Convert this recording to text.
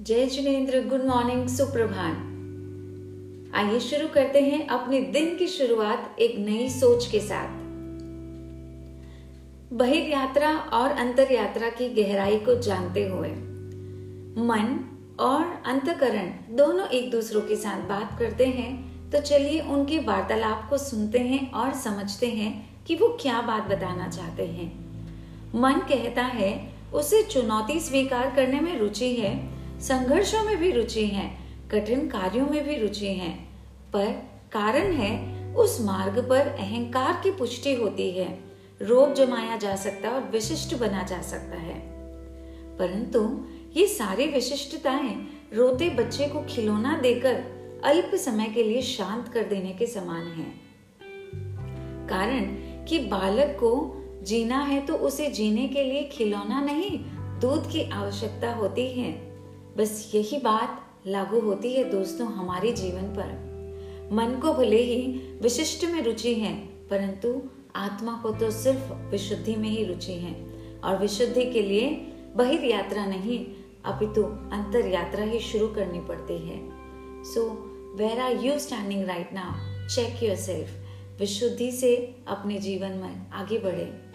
जय Jinendra, good morning, सुप्रभात। आइए शुरू करते हैं अपने दिन की शुरुआत एक नई सोच के साथ। बहिर यात्रा और अंतर यात्रा की गहराई को जानते हुए, मन और अंतकरण दोनों एक दूसरों के साथ बात करते हैं तो चलिए उनके वार्तालाप को सुनते हैं और समझते हैं कि वो क्या बात बताना चाहते हैं। मन कहता है, उसे चुनौती स्वीकार करने में रुचि है संघर्षों में भी रुचि है, कठिन कार्यों में भी रुचि है, पर कारण है, उस मार्ग पर अहंकार की पुष्टि होती है, रोग जमाया जा सकता है और विशिष्ट बना जा सकता है। परंतु ये सारी विशिष्टताएँ रोते बच्चे को खिलौना देकर अल्प समय के लिए शांत कर देने के समान है। कारण कि बालक को जीना है तो उसे जीने के लिए खिलौना नहीं, दूध की आवश्यकता होती है। बस यही बात लागू होती है दोस्तों हमारे जीवन पर। मन को भले ही विशिष्ट में रुचि है, परंतु आत्मा को तो सिर्फ़ विशुद्धि में ही रुचि है। और विशुद्धि के लिए बहिर यात्रा नहीं, अपितु अंतर यात्रा ही शुरू करनी पड़ती है। So where are you standing right now check yourself विशुद्धि से अपने जीवन में आगे बढ़े।